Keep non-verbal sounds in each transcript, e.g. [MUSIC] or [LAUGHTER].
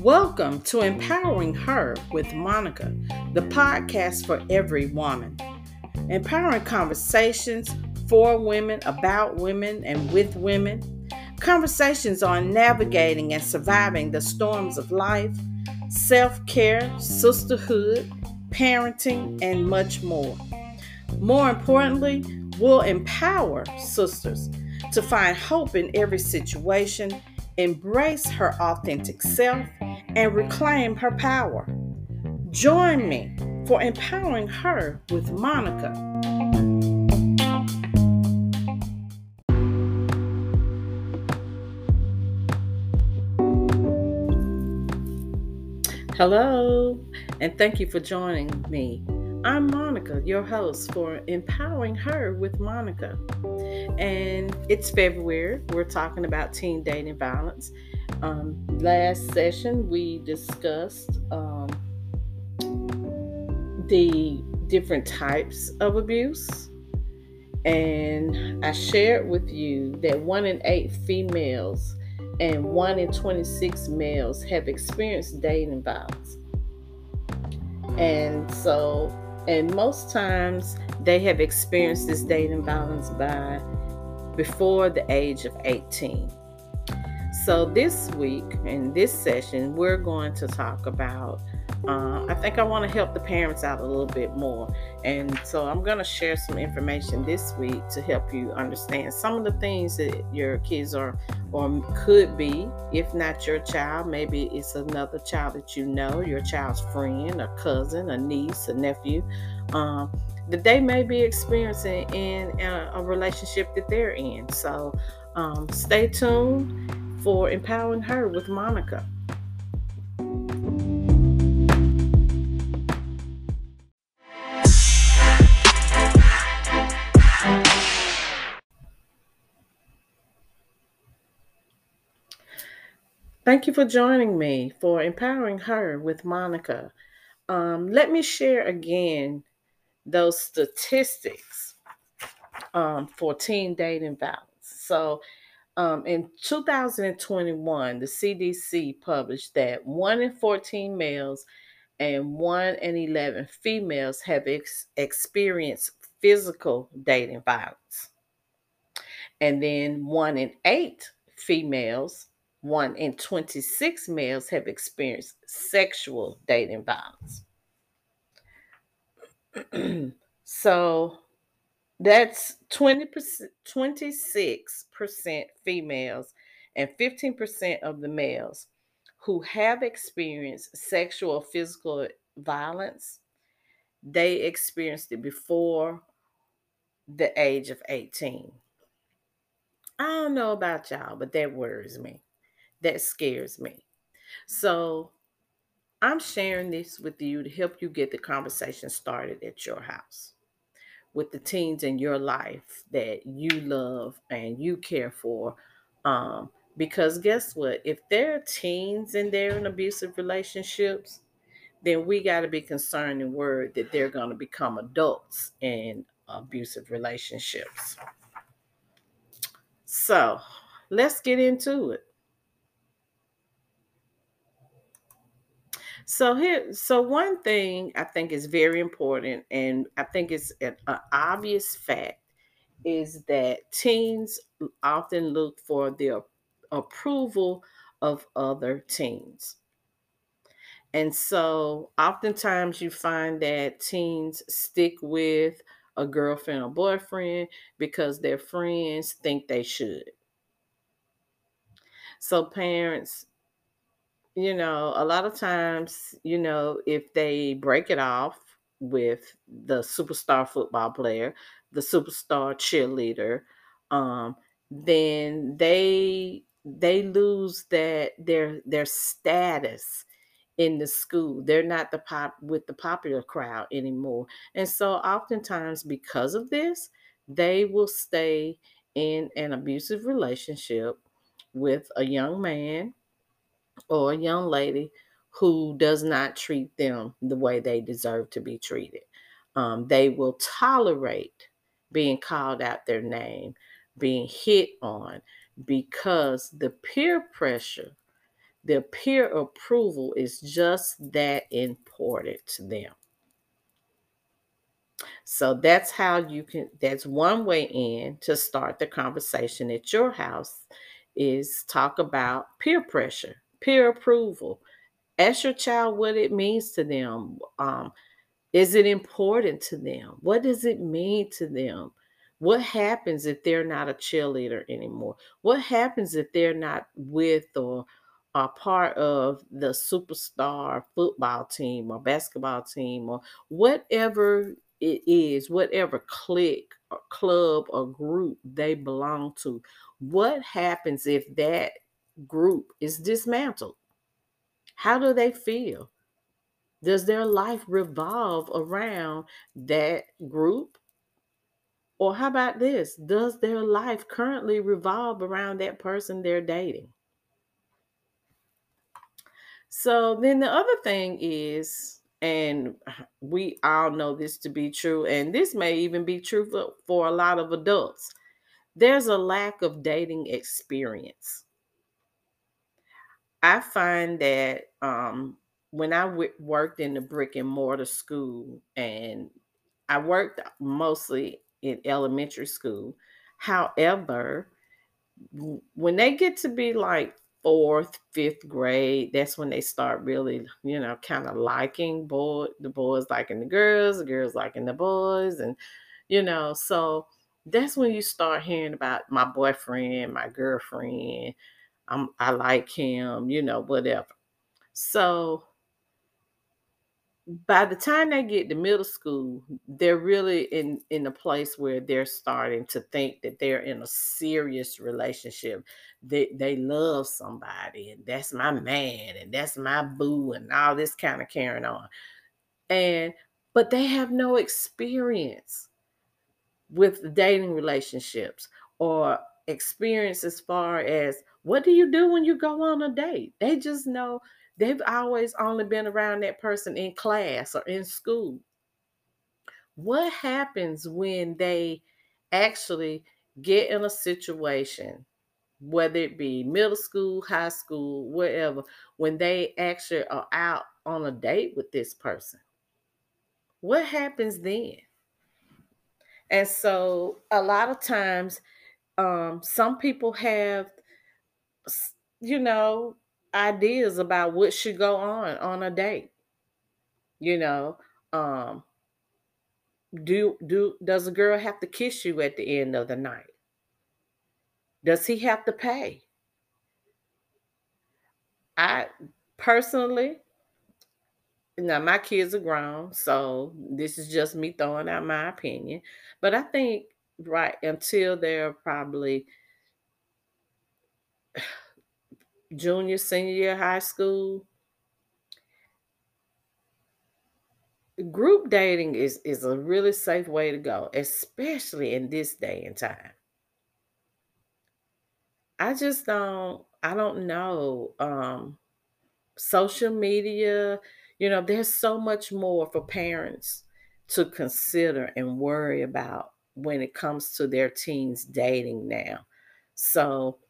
Welcome to Empowering Her with Monica, the podcast for every woman. Empowering conversations for women, about women, and with women. Conversations on navigating and surviving the storms of life, self care, sisterhood, parenting, and much more. More importantly, we'll empower sisters to find hope in every situation, embrace her authentic self, and reclaim her power. Join me for empowering her with Monica. Hello, and thank you for joining me. I'm Monica, your host for Empowering Her with Monica. And it's February. We're talking about teen dating violence. Um, last session, we discussed um, the different types of abuse. And I shared with you that one in eight females and one in 26 males have experienced dating violence. And so, and most times they have experienced this dating violence by before the age of 18. So, this week in this session, we're going to talk about uh, I think I want to help the parents out a little bit more. And so I'm going to share some information this week to help you understand some of the things that your kids are or could be, if not your child, maybe it's another child that you know, your child's friend, a cousin, a niece, a nephew, um, that they may be experiencing in a, a relationship that they're in. So um, stay tuned for Empowering Her with Monica. Thank you for joining me for Empowering Her with Monica. Um, let me share again those statistics um, for teen dating violence. So, um, in 2021, the CDC published that 1 in 14 males and 1 in 11 females have ex- experienced physical dating violence. And then 1 in 8 females one in 26 males have experienced sexual dating violence. [CLEARS THROAT] so that's 20%, 26% females and 15% of the males who have experienced sexual physical violence. They experienced it before the age of 18. I don't know about y'all, but that worries me that scares me. So I'm sharing this with you to help you get the conversation started at your house with the teens in your life that you love and you care for. Um, because guess what? If there are teens and they're in abusive relationships, then we got to be concerned and worried that they're going to become adults in abusive relationships. So let's get into it. So here, so one thing I think is very important, and I think it's an, an obvious fact, is that teens often look for the approval of other teens. And so oftentimes you find that teens stick with a girlfriend or boyfriend because their friends think they should. So parents, you know, a lot of times, you know, if they break it off with the superstar football player, the superstar cheerleader, um, then they they lose that their their status in the school. They're not the pop with the popular crowd anymore. And so oftentimes because of this, they will stay in an abusive relationship with a young man or a young lady who does not treat them the way they deserve to be treated. Um, they will tolerate being called out their name. being hit on because the peer pressure, the peer approval is just that important to them. So that's how you can, that's one way in to start the conversation at your house is talk about peer pressure, peer approval. Ask your child what it means to them. Um, is it important to them? What does it mean to them? What happens if they're not a cheerleader anymore? What happens if they're not with or are part of the superstar football team or basketball team or whatever it is, whatever clique or club or group they belong to? What happens if that group is dismantled? How do they feel? Does their life revolve around that group? Or how about this? Does their life currently revolve around that person they're dating? So then the other thing is, and we all know this to be true, and this may even be true for, for a lot of adults, there's a lack of dating experience. I find that um, when I w- worked in the brick and mortar school, and I worked mostly in elementary school. However, when they get to be like fourth, fifth grade, that's when they start really, you know, kind of liking boy, the boys liking the girls, the girls liking the boys, and you know, so that's when you start hearing about my boyfriend, my girlfriend. I'm, I like him, you know, whatever. So by the time they get to middle school, they're really in in a place where they're starting to think that they're in a serious relationship. They they love somebody, and that's my man, and that's my boo, and all this kind of carrying on. And but they have no experience with dating relationships or experience as far as what do you do when you go on a date? They just know they've always only been around that person in class or in school. What happens when they actually get in a situation, whether it be middle school, high school, wherever, when they actually are out on a date with this person? What happens then? And so a lot of times, um, some people have, you know, ideas about what should go on on a date. You know, um, do do does a girl have to kiss you at the end of the night? Does he have to pay? I personally, now my kids are grown, so this is just me throwing out my opinion. But I think right until they're probably junior, senior year high school, group dating is is a really safe way to go, especially in this day and time. I just don't I don't know. Um social media, you know, there's so much more for parents to consider and worry about when it comes to their teens dating now. So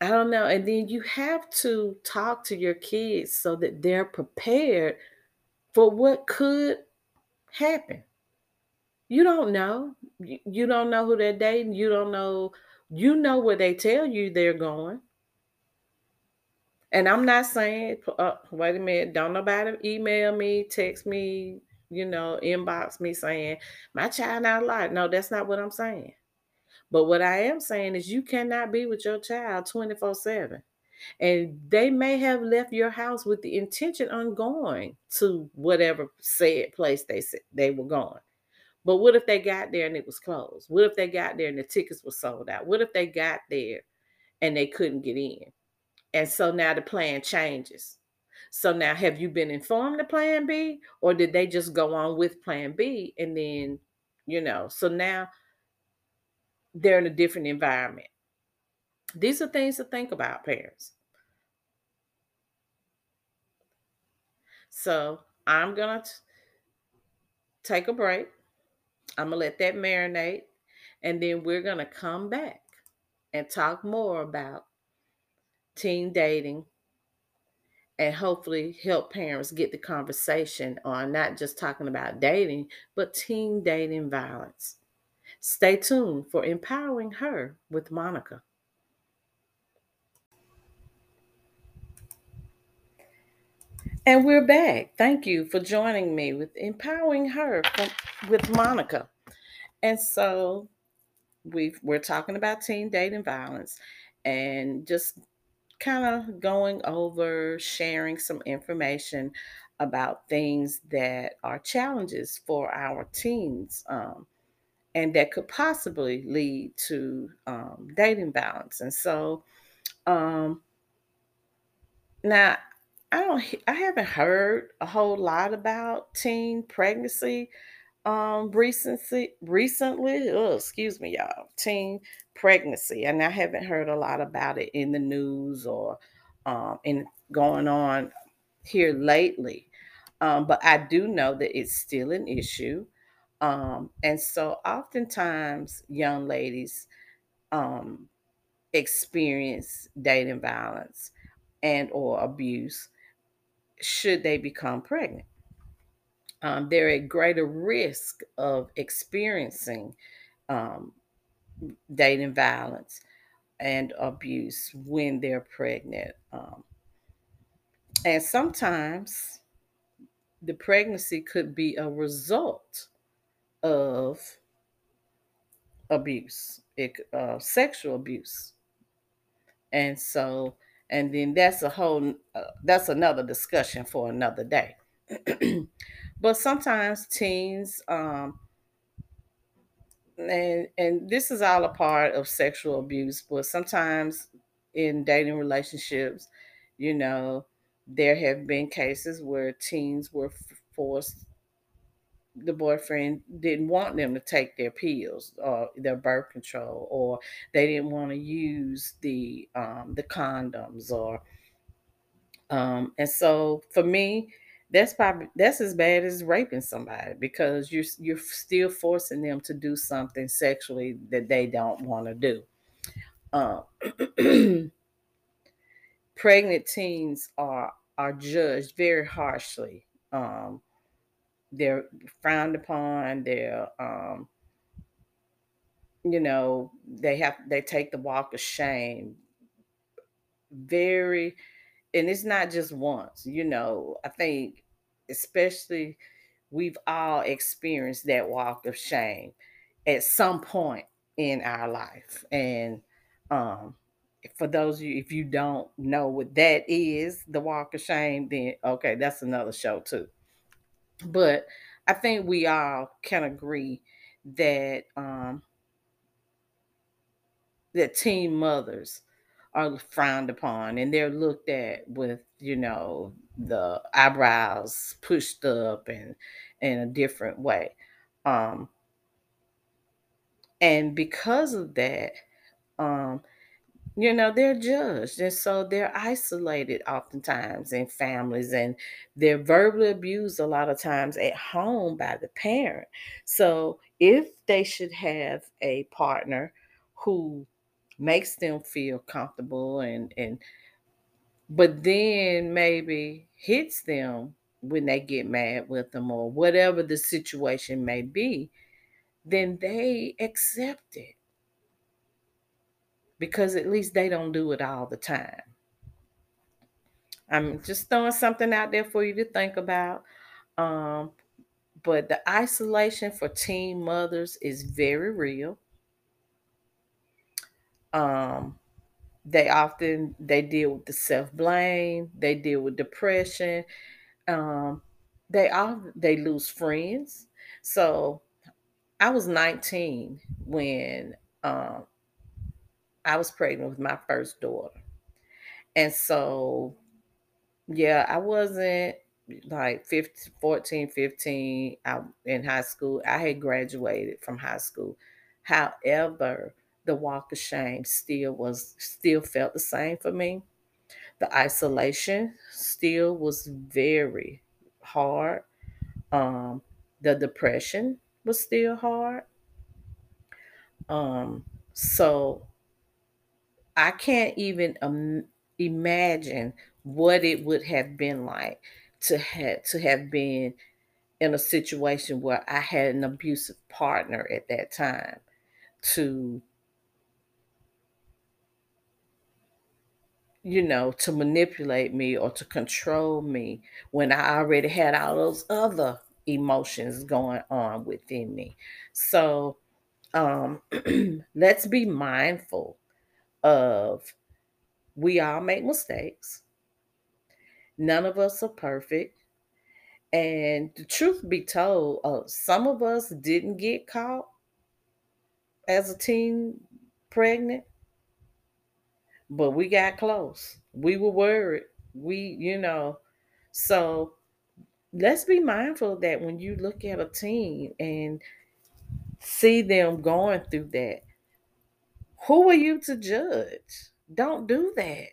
I don't know. And then you have to talk to your kids so that they're prepared for what could happen. You don't know. You, don't know who they're dating. You don't know. You know where they tell you they're going. And I'm not saying, uh, wait a minute, don't nobody email me, text me, you know, inbox me saying, my child not alive. No, that's not what I'm saying. But what I am saying is you cannot be with your child 24 7. And they may have left your house with the intention on going to whatever said place they said they were going. But what if they got there and it was closed? What if they got there and the tickets were sold out? What if they got there and they couldn't get in? And so now the plan changes. So now have you been informed of plan B or did they just go on with plan B and then, you know, so now they're in a different environment. These are things to think about, parents. So I'm going to take a break. I'm going to let that marinate. And then we're going to come back and talk more about teen dating and hopefully help parents get the conversation on not just talking about dating, but teen dating violence. Stay tuned for Empowering Her with Monica. And we're back. Thank you for joining me with Empowering Her from, with Monica. And so we we're talking about teen dating violence and just kind of going over sharing some information about things that are challenges for our teens um, and that could possibly lead to um, dating violence. And so um, now I don't I haven't heard a whole lot about teen pregnancy um recently recently. Oh excuse me y'all. Teen pregnancy. And I haven't heard a lot about it in the news or um in going on here lately. Um but I do know that it's still an issue um and so oftentimes young ladies um experience dating violence and or abuse should they become pregnant. Um, they're at greater risk of experiencing um, dating violence and abuse when they're pregnant. Um, and sometimes the pregnancy could be a result of abuse, it, uh, sexual abuse. And so and then that's a whole uh, that's another discussion for another day [CLEARS THROAT] but sometimes teens um and and this is all a part of sexual abuse but sometimes in dating relationships you know there have been cases where teens were forced the boyfriend didn't want them to take their pills or their birth control or they didn't want to use the um, the condoms or um, and so for me that's probably that's as bad as raping somebody because you're you're still forcing them to do something sexually that they don't want to do. Uh, [CLEARS THROAT] pregnant teens are are judged very harshly um, they're frowned upon they're um you know they have they take the walk of shame very and it's not just once you know i think especially we've all experienced that walk of shame at some point in our life. And um for those of you if you don't know what that is the walk of shame then okay that's another show too but I think we all can agree that um, that teen mothers are frowned upon and they're looked at with you know the eyebrows pushed up and in a different way. Um, and because of that um, you know they're judged and so they're isolated oftentimes in families and they're verbally abused a lot of times at home by the parent. So if they should have a partner who makes them feel comfortable and and but then maybe hits them when they get mad with them or whatever the situation may be then they accept it because at least they don't do it all the time. I'm just throwing something out there for you to think about. Um, but the isolation for teen mothers is very real. Um, they often they deal with the self blame. They deal with depression. Um, they all they lose friends. So I was 19 when um, I was pregnant with my first daughter. And so, yeah, I wasn't like 15, 14, 15 out in high school. I had graduated from high school. However, the walk of shame still was still felt the same for me. The isolation still was very hard. Um, the depression was still hard. Um, so I can't even imagine what it would have been like to have to have been in a situation where I had an abusive partner at that time to you know, to manipulate me or to control me when I already had all those other emotions going on within me. So, um, [CLEARS THROAT] let's be mindful of we all make mistakes. None of us are perfect. And the truth be told, uh, some of us didn't get caught as a teen pregnant, but we got close. We were worried. We, you know, so let's be mindful that when you look at a teen and see them going through that, who are you to judge? Don't do that.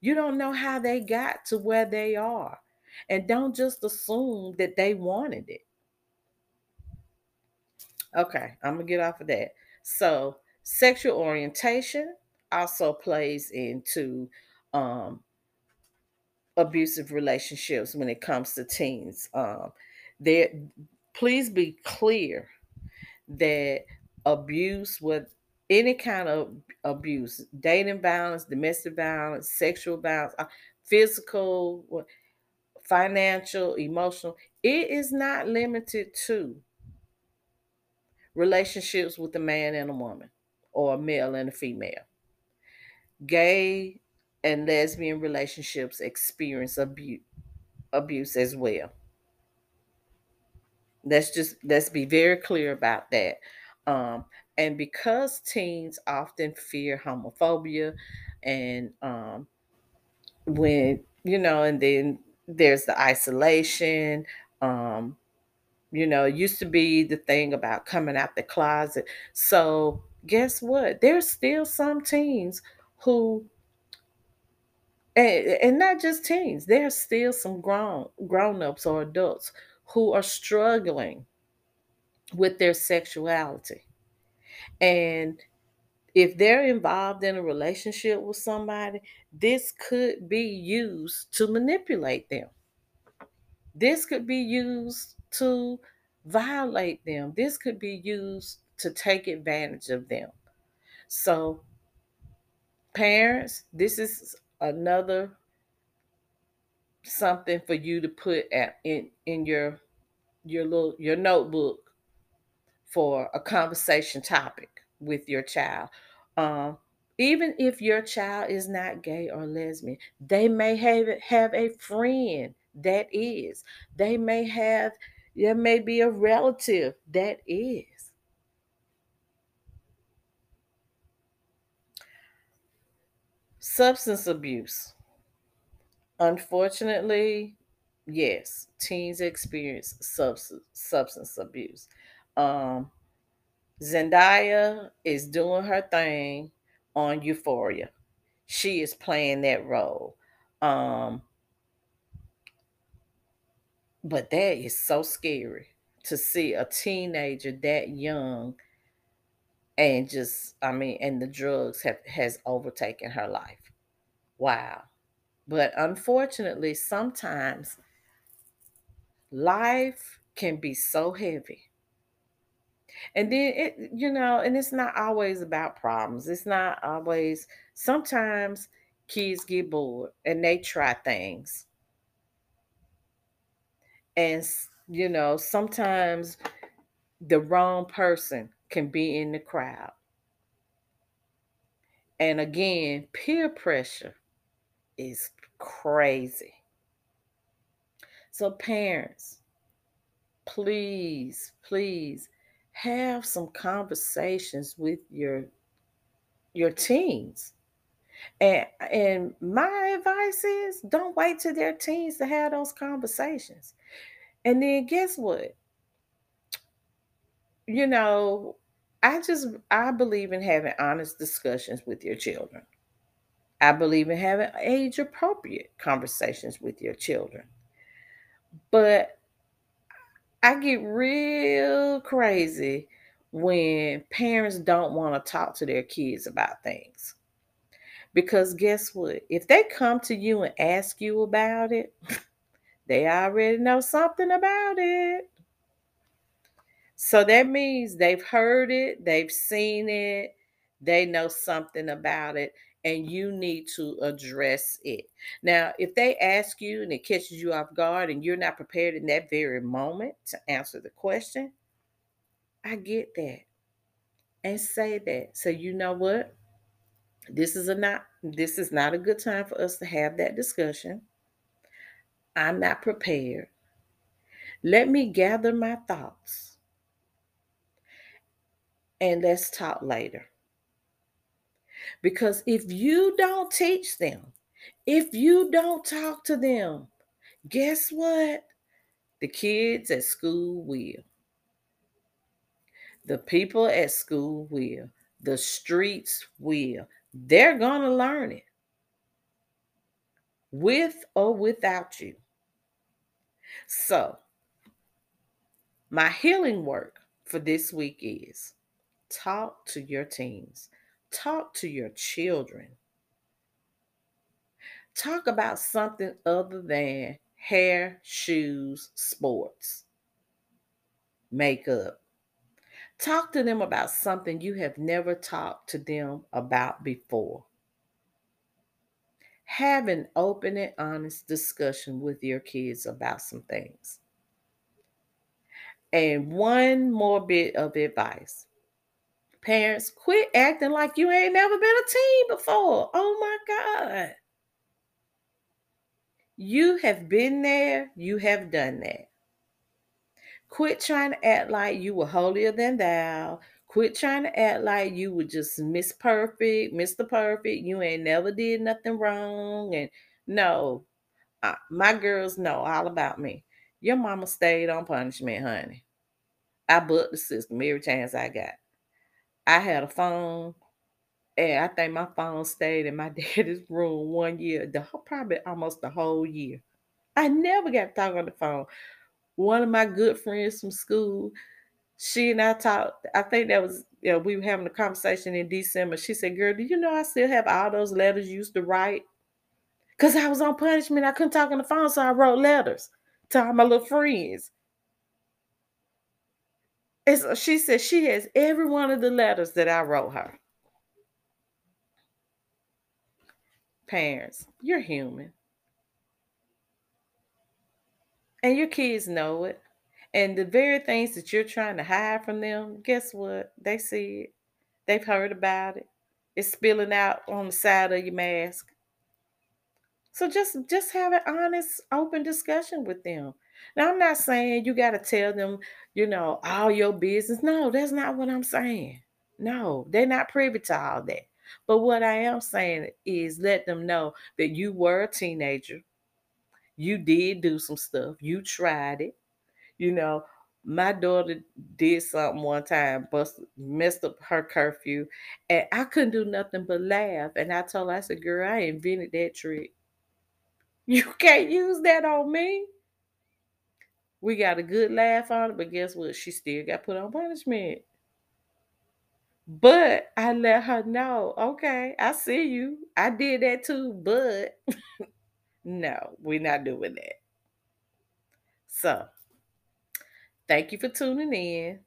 You don't know how they got to where they are. And don't just assume that they wanted it. Okay, I'm going to get off of that. So, sexual orientation also plays into um, abusive relationships when it comes to teens. Um, there, please be clear that abuse with any kind of abuse, dating violence, domestic violence, sexual violence, uh, physical, financial, emotional, it is not limited to relationships with a man and a woman or a male and a female. Gay and lesbian relationships experience abuse abuse as well. Let's just let's be very clear about that. Um, and because teens often fear homophobia and um, when you know, and then there's the isolation. Um, you know, it used to be the thing about coming out the closet. So guess what? There's still some teens who and, and not just teens, there's still some grown grown-ups or adults who are struggling with their sexuality. And if they're involved in a relationship with somebody, this could be used to manipulate them. This could be used to violate them. This could be used to take advantage of them. So, parents, this is another something for you to put at, in in your your little your notebook for a conversation topic with your child. Um, even if your child is not gay or lesbian, they may have have a friend that is. They may have there may be a relative that is. Substance abuse. Unfortunately, yes, teens experience substance substance abuse. Um, Zendaya is doing her thing on Euphoria. She is playing that role. Um, but that is so scary to see a teenager that young and just I mean, and the drugs have has overtaken her life. Wow. But unfortunately, sometimes life can be so heavy. And then it, you know, and it's not always about problems. It's not always, sometimes kids get bored and they try things. And, you know, sometimes the wrong person can be in the crowd. And again, peer pressure is crazy. So, parents, please, please have some conversations with your your teens. And and my advice is don't wait till their teens to have those conversations. And then guess what? You know, I just I believe in having honest discussions with your children. I believe in having age appropriate conversations with your children. But I get real crazy when parents don't want to talk to their kids about things. Because guess what? If they come to you and ask you about it, [LAUGHS] they already know something about it. So that means they've heard it, they've seen it, they know something about it, and you need to address it. Now, if they ask you and it catches you off guard and you're not prepared in that very moment to answer the question, I get that. And say that. So you know what? This is a not this is not a good time for us to have that discussion. I'm not prepared. Let me gather my thoughts. And let's talk later. Because if you don't teach them, if you don't talk to them, guess what? The kids at school will. The people at school will. The streets will. They're going to learn it with or without you. So, my healing work for this week is talk to your teens, talk to your children. Talk about something other than hair, shoes, sports, makeup. Talk to them about something you have never talked to them about before. Have an open and honest discussion with your kids about some things. And one more bit of advice parents, quit acting like you ain't never been a teen before. Oh my God. You have been there, you have done that. Quit trying to act like you were holier than thou. Quit trying to act like you were just Miss Perfect, Mr. Perfect. You ain't never did nothing wrong. And no, uh, my girls know all about me. Your mama stayed on punishment, honey. I booked the system every chance I got. I had a phone, and I think my phone stayed in my [LAUGHS] daddy's room one year, the probably almost the whole year. I never got to talk on the phone. One of my good friends from school, she and I talked. I think that was you know, we were having a conversation in December. She said, Girl, do you know I still have all those letters you used to write? Because I was on punishment. I couldn't talk on the phone, so I wrote letters to all my little friends. And so she said she has every one of the letters that I wrote her. Parents, you're human. And your kids know it. And the very things that you're trying to hide from them, guess what? They see it. They've heard about it. It's spilling out on the side of your mask. So just just have an honest, open discussion with them. Now I'm not saying you got to tell them, you know, all your business. No, that's not what I'm saying. No, they're not privy to all that. But what I am saying is let them know that you were a teenager. You did do some stuff. You tried it. You know, my daughter did something one time, bust messed up her curfew, and I couldn't do nothing but laugh. And I told her, I said, "Girl, I invented that trick. [LAUGHS] You can't use that on me." We got a good laugh on it, but guess what? She still got put on punishment. But I let her know, okay, I see you. I did that too, but [LAUGHS] no, we're not doing that. So Thank you for tuning in.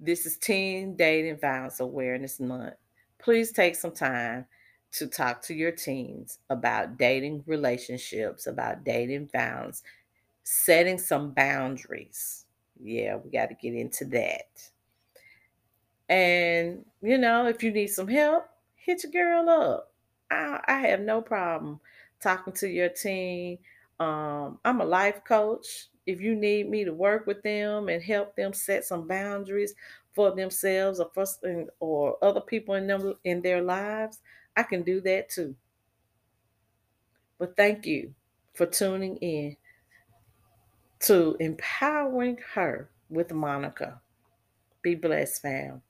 This is Teen Dating Violence Awareness Month. Please take some time to talk to your teens about dating relationships, about dating violence, setting some boundaries. Yeah, we got to get into that. And, you know, if you need some help, hit your girl up. I, I have no problem talking to your team. Um, I'm a life coach if you need me to work with them and help them set some boundaries for themselves or for or other people in them in their lives, I can do that too. But thank you for tuning in to empowering her with Monica. Be blessed, fam.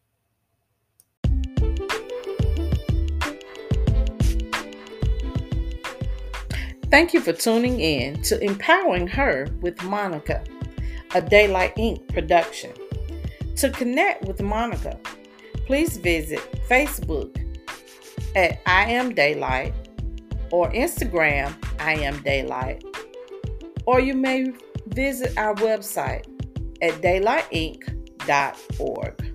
Thank you for tuning in to Empowering Her with Monica, a Daylight Inc. production. To connect with Monica, please visit Facebook at I Am Daylight or Instagram I Am Daylight, or you may visit our website at daylightinc.org.